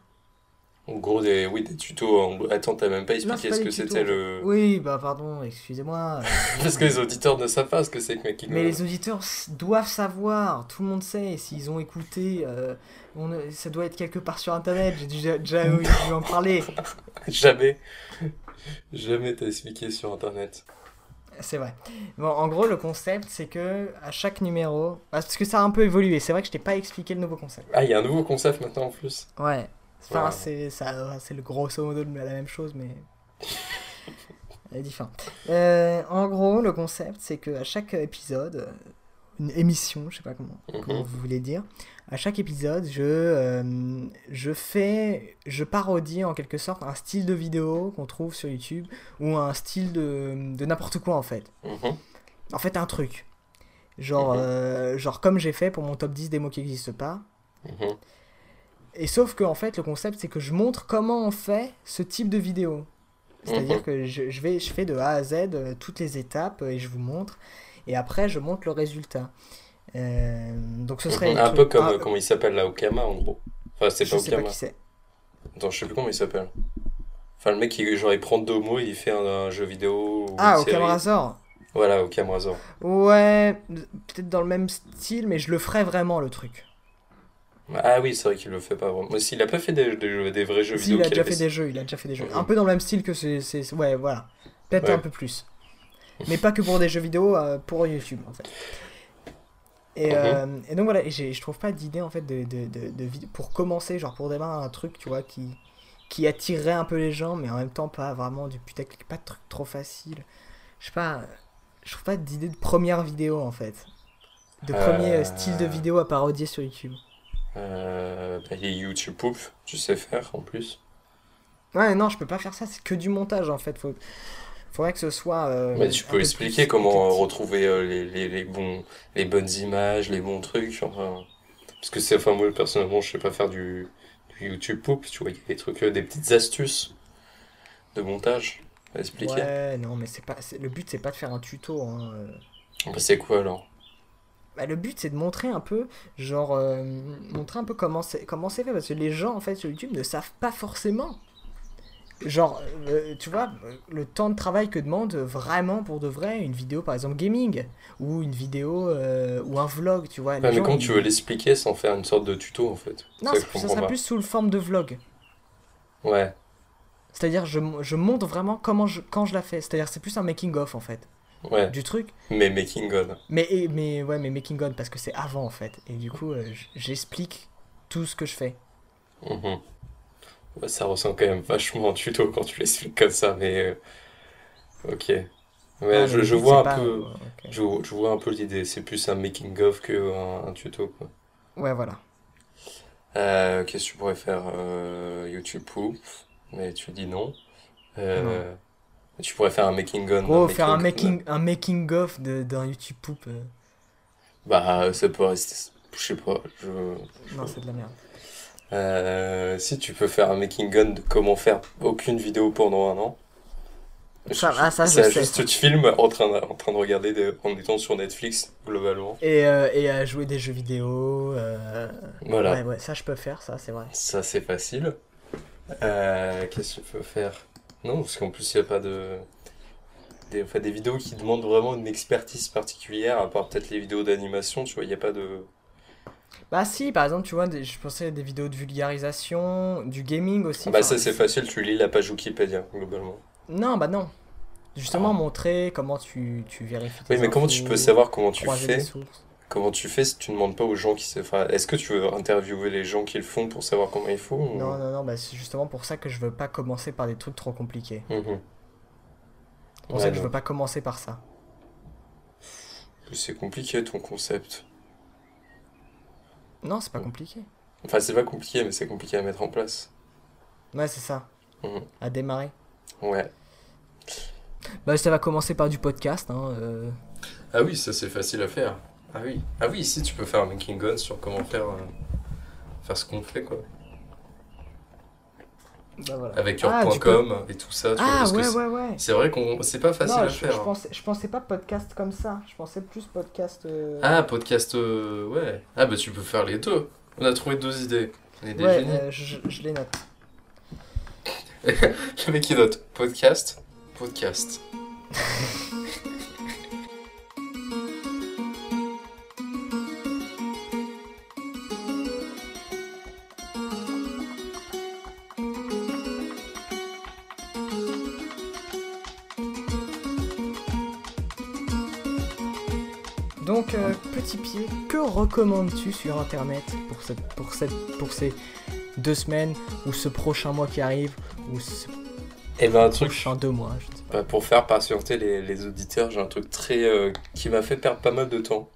En gros, des, oui, des tutos. en- Attends, t'as même pas expliqué pas ce que c'était le. Oui, bah pardon, excusez-moi. Parce que les auditeurs ne savent pas ce que c'est que Making Mais les auditeurs doivent savoir, tout le monde sait, s'ils ont écouté, euh, on, ça doit être quelque part sur internet, j'ai déjà, déjà eu- dû en parler. Jamais. Jamais t'as expliqué sur internet. C'est vrai. Bon, en gros, le concept, c'est que à chaque numéro. Parce que ça a un peu évolué, c'est vrai que je t'ai pas expliqué le nouveau concept. Ah, il y a un nouveau concept maintenant en plus. Ouais. Enfin, Wow. c'est ça, c'est le grosso modo de la même chose, mais. Elle est différente. Euh, en gros, le concept, c'est que à chaque épisode, une émission, je sais pas comment, comment Mhm. vous voulez dire, à chaque épisode, je, euh, je fais, je parodie en quelque sorte un style de vidéo qu'on trouve sur YouTube ou un style de, de n'importe quoi en fait. Mhm. En fait, un truc. Genre, Mhm. euh, genre comme j'ai fait pour mon top 10 des mots qui n'existent pas. Mhm. Et sauf que en fait, le concept, c'est que je montre comment on fait ce type de vidéo. C'est-à-dire Mhm. que je, je vais, je fais de A à Z euh, toutes les étapes et je vous montre. Et après, je montre le résultat. Euh, donc ce serait. Un peu comme, ah, comment il s'appelle là, Okama en gros. Enfin, c'est je pas sais pas Okama. qui c'est. Attends, je sais plus comment il s'appelle. Enfin, le mec, il, genre, il prend deux mots et il fait un, un jeu vidéo. ou Ah, série. Camrazor. Voilà, au Camrazor. Ouais, peut-être dans le même style, mais je le ferai vraiment le truc. Ah oui, c'est vrai qu'il le fait pas vraiment. Mais s'il a pas fait des, des, vrais jeux Si, vidéo il a déjà fait des jeux, il a déjà fait des jeux. Un peu dans le même style que c'est. c'est- Ouais, voilà. Peut-être Ouais. un peu plus. Mais pas que pour des jeux vidéo, euh, pour YouTube en fait. Et, euh, et donc voilà, et je trouve pas d'idée en fait de, de, de, de pour commencer, genre pour démarrer un truc, tu vois, qui, qui attirerait un peu les gens, mais en même temps pas vraiment du putaclic, pas de truc trop facile. Je sais pas, je trouve pas d'idée de première vidéo en fait. De premier Euh. style de vidéo à parodier sur YouTube. Euh, bah, YouTube Poop, tu sais faire en plus. Ouais, non, je peux pas faire ça, c'est que du montage en fait. Faut... Faudrait que ce soit. euh, Mais tu peux peu expliquer comment euh, retrouver euh, les, les, les bons, les bonnes images, les bons trucs. Enfin, parce que c'est, enfin, moi personnellement, je sais pas faire du, du YouTube Poop, tu vois, il y a des trucs, euh, des petites astuces de montage à expliquer. Ouais, non, mais c'est pas. c'est- Le but, c'est pas de faire un tuto. Hein. Bah, c'est quoi alors? Bah, le but, c'est de montrer un peu, genre, euh, montrer un peu comment c'est comment c'est fait, parce que les gens, en fait, sur YouTube ne savent pas forcément. Genre, euh, tu vois, le temps de travail que demande vraiment, pour de vrai, une vidéo, par exemple, gaming, ou une vidéo, euh, ou un vlog, tu vois. mais comment ils- tu veux l'expliquer sans faire une sorte de tuto en fait? Non, ça, ça sera plus sous le forme de vlog. Ouais. C'est-à-dire, je, je montre vraiment comment je, quand je la fais. C'est-à-dire, c'est plus un making-of, en fait, Ouais, du truc. mais making on. Mais, et- mais ouais, mais making on parce que c'est avant en fait. Et du coup, euh, j'explique tout ce que je fais. Mhm. Ouais, ça ressemble quand même vachement un tuto quand tu l'expliques comme ça, mais euh, ok. Ouais, Ah, je, vois un pas, peu, je, je vois un peu l'idée. C'est plus un making of que un, un tuto quoi. Ouais, voilà. Euh, qu'est-ce que tu pourrais faire? Euh, YouTube Poop, mais tu dis non. Euh, Tu pourrais faire un making on. Gros, faire un making, un making of d'un YouTube poop. Bah, ça peut rester. Je sais pas. Je... Non, c'est de la merde. Euh, si tu peux faire un making on de comment faire aucune vidéo pendant un an. Ça- ah, ça, C'est juste tu filmes en train de, en train de regarder des- en étant sur Netflix globalement. Et, euh, et à jouer des jeux vidéo. euh, Voilà. Ouais, ouais, ça je peux faire, ça c'est vrai. Ça c'est facile. Qu'est-ce que tu peux faire? Non, parce qu'en plus il n'y a pas de. Des, enfin, des vidéos qui demandent vraiment une expertise particulière, à part peut-être les vidéos d'animation, tu vois, il n'y a pas de. Bah, si, par exemple, tu vois, des- je pensais à des vidéos de vulgarisation, du gaming aussi. bah, ça c'est facile, tu lis la page Wikipédia globalement. Non, bah non. Justement, Ah. montrer comment tu, tu vérifies Oui, mais comment tu peux savoir comment tu fais? Comment tu fais si tu ne demandes pas aux gens qui se... Enfin, est-ce que tu veux interviewer les gens qui le font pour savoir comment il faut ou- Non, non, non, bah c'est justement pour ça que je veux pas commencer par des trucs trop compliqués. Mhm. C'est pour Ouais, ça que je non. veux pas commencer par ça. C'est compliqué ton concept. Non, c'est pas compliqué. Enfin, c'est pas compliqué, mais c'est compliqué à mettre en place. Ouais, c'est ça. Mhm. À démarrer. Ouais. Bah, ça va commencer par du podcast. Hein, euh. Ah oui, ça c'est facile à faire. Ah oui. Ah oui, si tu peux faire un making on sur comment faire, euh, faire ce qu'on fait, quoi. Bah, voilà. Avec Ah, et tout ça. tu vois, Ah parce ouais, c'est- ouais, ouais. C'est vrai qu'on c'est pas facile non, à je, faire. je hein. pensais, je pensais pas podcast comme ça. Je pensais plus podcast. euh, Ah, podcast, euh, ouais. Ah, bah tu peux faire les deux. On a trouvé deux idées. On est des ouais, génies. euh, je, je les note. Le mec qui note podcast, podcast. que recommandes-tu sur internet pour, cette, pour, cette, pour ces deux semaines ou ce prochain mois qui arrive ou ce Et ben un truc, prochain deux mois je sais pas. bah, pour faire patienter les, les auditeurs, j'ai un truc très euh, qui m'a fait perdre pas mal de temps,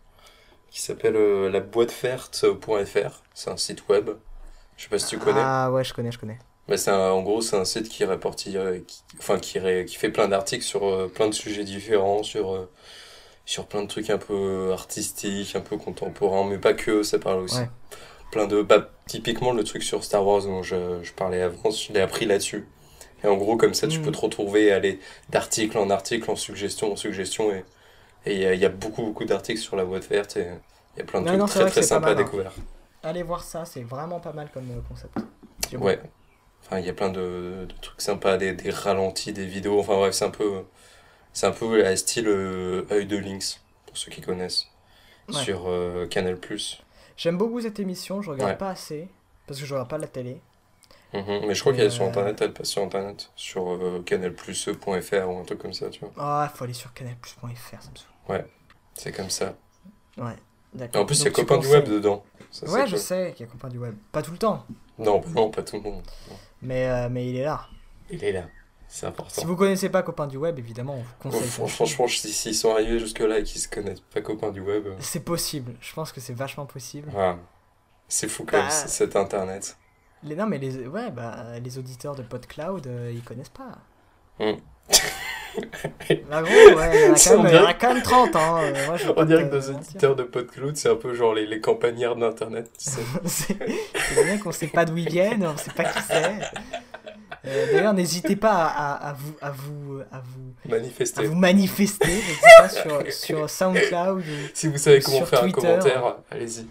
qui s'appelle euh, la boîteferte.fr. C'est un site web. Je sais pas si tu connais. Ah ouais, je connais, je connais. Mais c'est un- en gros, c'est un site qui répartit, euh, qui, enfin, qui, ré- qui fait plein d'articles sur euh, plein de sujets différents, sur, euh, sur plein de trucs un peu artistiques, un peu contemporains, mais pas que, ça parle aussi. Ouais. Plein de, bah, typiquement le truc sur Star Wars dont je, je parlais avant, je l'ai appris là-dessus. Et en gros, comme ça, tu Mm. peux te retrouver, aller d'article en article, en suggestion en suggestion, et et il y, a- il y a beaucoup, beaucoup d'articles sur la boîte verte, et il y a plein de trucs non, très, très sympas à hein. découvrir. Allez voir ça, c'est vraiment pas mal comme euh, concept. Ouais. Enfin, il y a plein de, de trucs sympas, des, des ralentis, des vidéos. Enfin bref, c'est un peu, c'est un peu à style euh, œil de lynx pour ceux qui connaissent Ouais. sur euh, Canal+. J'aime beaucoup cette émission, je regarde Ouais. pas assez parce que je regarde pas la télé. Mhm. Mais je crois qu'elle est sur Euh, internet, elle passe sur internet, sur euh, canalplus.fr ou un truc comme ça, tu vois. Ah, faut aller sur canalplus.fr, ça me saoule. C'est comme ça. Ouais, Et d'accord. en plus, il y a copain du web dedans. Ça, Ouais, je cool. sais qu'il y a copain du web. Pas tout le temps, Non, non, pas tout le monde. mais, euh, mais il est là. Il est là. C'est important. Si vous connaissez pas copain du web, évidemment, on vous conseille. ça. franchement, si- s'ils sont arrivés jusque-là et qu'ils se connaissent pas copains du web, euh, C'est possible, je pense que c'est vachement possible. voilà. c'est fou quand même, Bah, cet internet. Les, non, mais les, ouais, bah, les auditeurs de PodCloud, euh, ils connaissent pas. Bah, gros, ouais, il y en a quand on même, a dirait- quand même 30, hein. euh, moi, je On dirait que nos mentir. éditeurs de PodCloud, c'est un peu genre les, les campagnards d'Internet, tu sais. c'est des mecs, on sait pas d'où ils viennent, on sait pas qui c'est. Euh, D'ailleurs, n'hésitez pas à, à, à vous, à, vous, à, vous, à Manifestez. vous manifester, pas, sur, sur SoundCloud ou, Si vous savez comment faire Twitter. un commentaire, allez-y.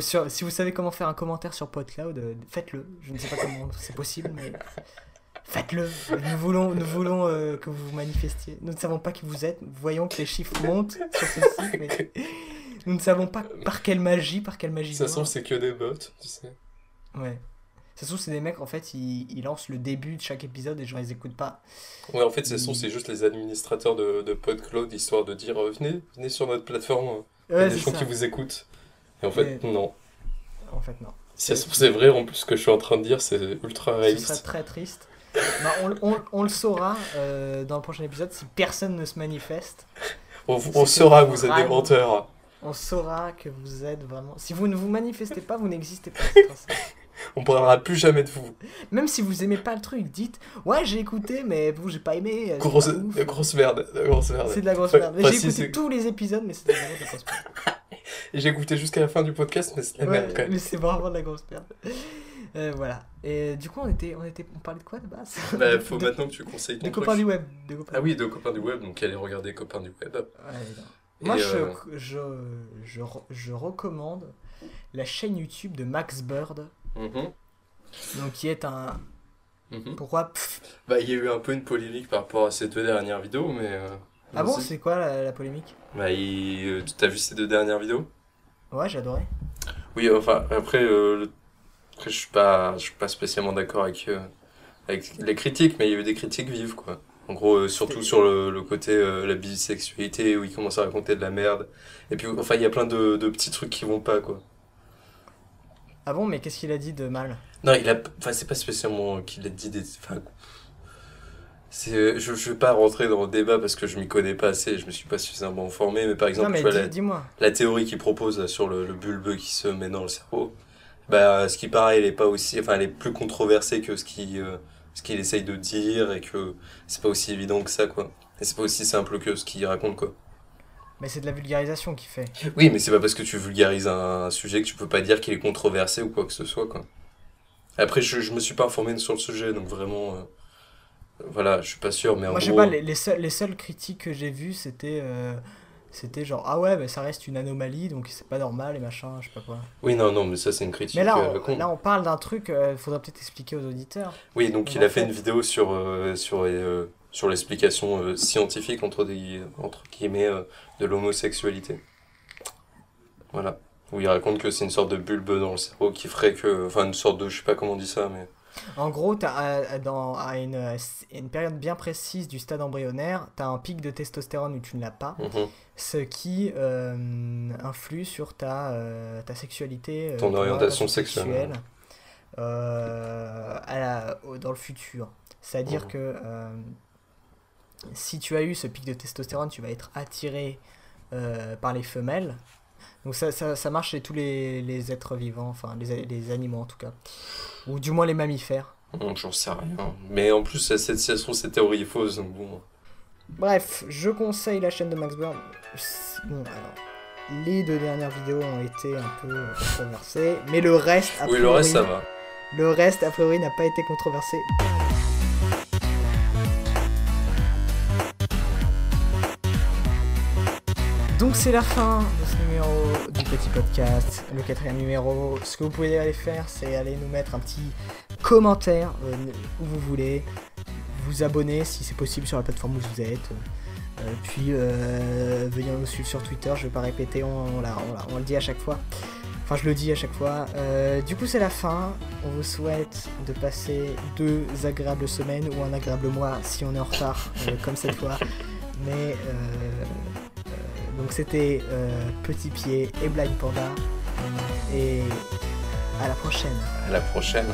sur, si vous savez comment faire un commentaire sur PodCloud, euh, faites-le. Je ne sais pas comment c'est possible, mais faites-le. Nous voulons, nous voulons euh, que vous vous manifestiez. Nous ne savons pas qui vous êtes. Voyons que les chiffres montent sur ce site, mais nous ne savons pas par quelle magie, par quelle magie. Se noire. trouve, c'est que des bots, tu sais. Ouais. Ça se trouve, c'est des mecs, en fait, ils, ils lancent le début de chaque épisode et les gens, ils écoutent pas. Ouais, en fait, ça se trouve, c'est juste les administrateurs de, de PodCloud, histoire de dire euh, venez, venez sur notre plateforme, euh, il y a des gens ça. qui vous écoutent. Et en fait, non. En fait, non. Si ça se trouve, c'est vrai, en plus, ce que je suis en train de dire, c'est ultra Ce serait réaliste. très triste. On, on- on le saura euh, dans le prochain épisode si personne ne se manifeste. On, on saura que vous êtes des menteurs. On saura que vous êtes vraiment. Si vous ne vous manifestez pas, vous n'existez pas. On parlera plus jamais de vous. Même si vous aimez pas le truc, dites Ouais, j'ai écouté, mais vous, j'ai pas aimé. euh, c'est Grosse, pas de grosse merde, de grosse merde. C'est de la grosse merde. Enfin, j'ai si, écouté tous les épisodes, mais c'est de la grosse merde. Et j'ai écouté jusqu'à la fin du podcast, mais c'est de la Ouais, merde quand même. mais c'est vraiment de la grosse merde. Euh, voilà. Et du coup, on était, on était, on parlait de quoi de base? Bah, faut de, maintenant que tu conseilles ton Des truc. copains du web. Copains Ah oui, de copains du web, donc allez regarder copains du web. Ouais. Moi, je, euh, je, je, re- je recommande la chaîne YouTube de Max Bird, mhm, donc qui est un. mhm. Pourquoi pff, Bah, il y a eu un peu une polémique par rapport à ces deux dernières vidéos, mais. euh, Ah bon, c'est quoi la, la polémique? Bah, il... euh, t'as vu ces deux dernières vidéos? Ouais, j'ai adoré. Oui, enfin, après, euh, le- après je suis pas, je suis pas spécialement d'accord avec, euh, avec les critiques, mais il y a eu des critiques vives, quoi. En gros, euh, surtout sur le, le côté euh, la bisexualité, où il commence à raconter de la merde. Et puis, enfin, il y a plein de, de petits trucs qui vont pas, quoi. Ah bon, mais qu'est-ce qu'il a dit de mal? Non, il a, enfin, c'est pas spécialement qu'il a dit des, enfin, je, je vais pas rentrer dans le débat parce que je m'y connais pas assez, je me suis pas suffisamment informé, mais par exemple, Non, mais tu vois, dis- la, théorie qu'il propose là, sur le, le bulbe qui se met dans le cerveau, bah, ce qui paraît, elle est pas aussi, enfin, elle est plus controversée que ce qui, euh, ce qu'il essaye de dire et que c'est pas aussi évident que ça, quoi. Et c'est pas aussi simple que ce qu'il raconte, quoi. Mais c'est de la vulgarisation qu'il fait. Oui, mais c'est pas parce que tu vulgarises un, sujet que tu peux pas dire qu'il est controversé ou quoi que ce soit, quoi. Après, je, je me suis pas informé sur le sujet, donc vraiment. euh, voilà, je suis pas sûr, mais en Moi, je sais gros. pas, les, les, seuls- les seules critiques que j'ai vues, c'était. euh, c'était genre, ah ouais, mais ça reste une anomalie, donc c'est pas normal et machin, je sais pas quoi. Oui, non, non, mais ça, c'est une critique Mais là, euh, on, là, on parle d'un truc, faudrait peut-être expliquer aux auditeurs. Oui, donc on il a fait faire- une vidéo sur, sur, sur l'explication euh, scientifique entre, des, entre guillemets euh, de l'homosexualité. Voilà. Où il raconte que c'est une sorte de bulbe dans le cerveau qui ferait que. Enfin, une sorte de. Je sais pas comment on dit ça, mais. En gros, t'as, euh, dans, à une, euh, une période bien précise du stade embryonnaire, tu as un pic de testostérone où tu ne l'as pas, Mhm. ce qui euh, influe sur ta, euh, ta sexualité, Ton orientation sexuelle. euh, à la- au- dans le futur. C'est-à-dire Mhm. que si tu as eu ce pic de testostérone, tu vas être attiré euh, par les femelles. Donc ça, ça, ça marche chez tous les, les êtres vivants, enfin les, les animaux en tout cas. Ou du moins les mammifères. Hum, J'en sais rien. Mais en plus, cette trouve, cette théorie est fausse, donc bon. Bref, je conseille la chaîne de Max Burn. Bon, alors, les deux dernières vidéos ont été un peu controversées, mais le reste, a Oui, le reste, ça priori- va. Le reste, a priori, n'a pas été controversé. Donc c'est la fin de ce numéro du petit podcast, le quatrième numéro. Ce que vous pouvez aller faire, c'est aller nous mettre un petit commentaire euh, où vous voulez, vous abonner si c'est possible sur la plateforme où vous êtes. Euh, puis euh, venir nous suivre sur Twitter, je vais pas répéter, on, le dit à chaque fois. Enfin, je le dis à chaque fois. Euh, du coup, c'est la fin. On vous souhaite de passer deux agréables semaines ou un agréable mois si on est en retard, comme cette fois. Mais euh, donc, c'était euh, Petit Pied et Blind Panda. Et à la prochaine. À la prochaine.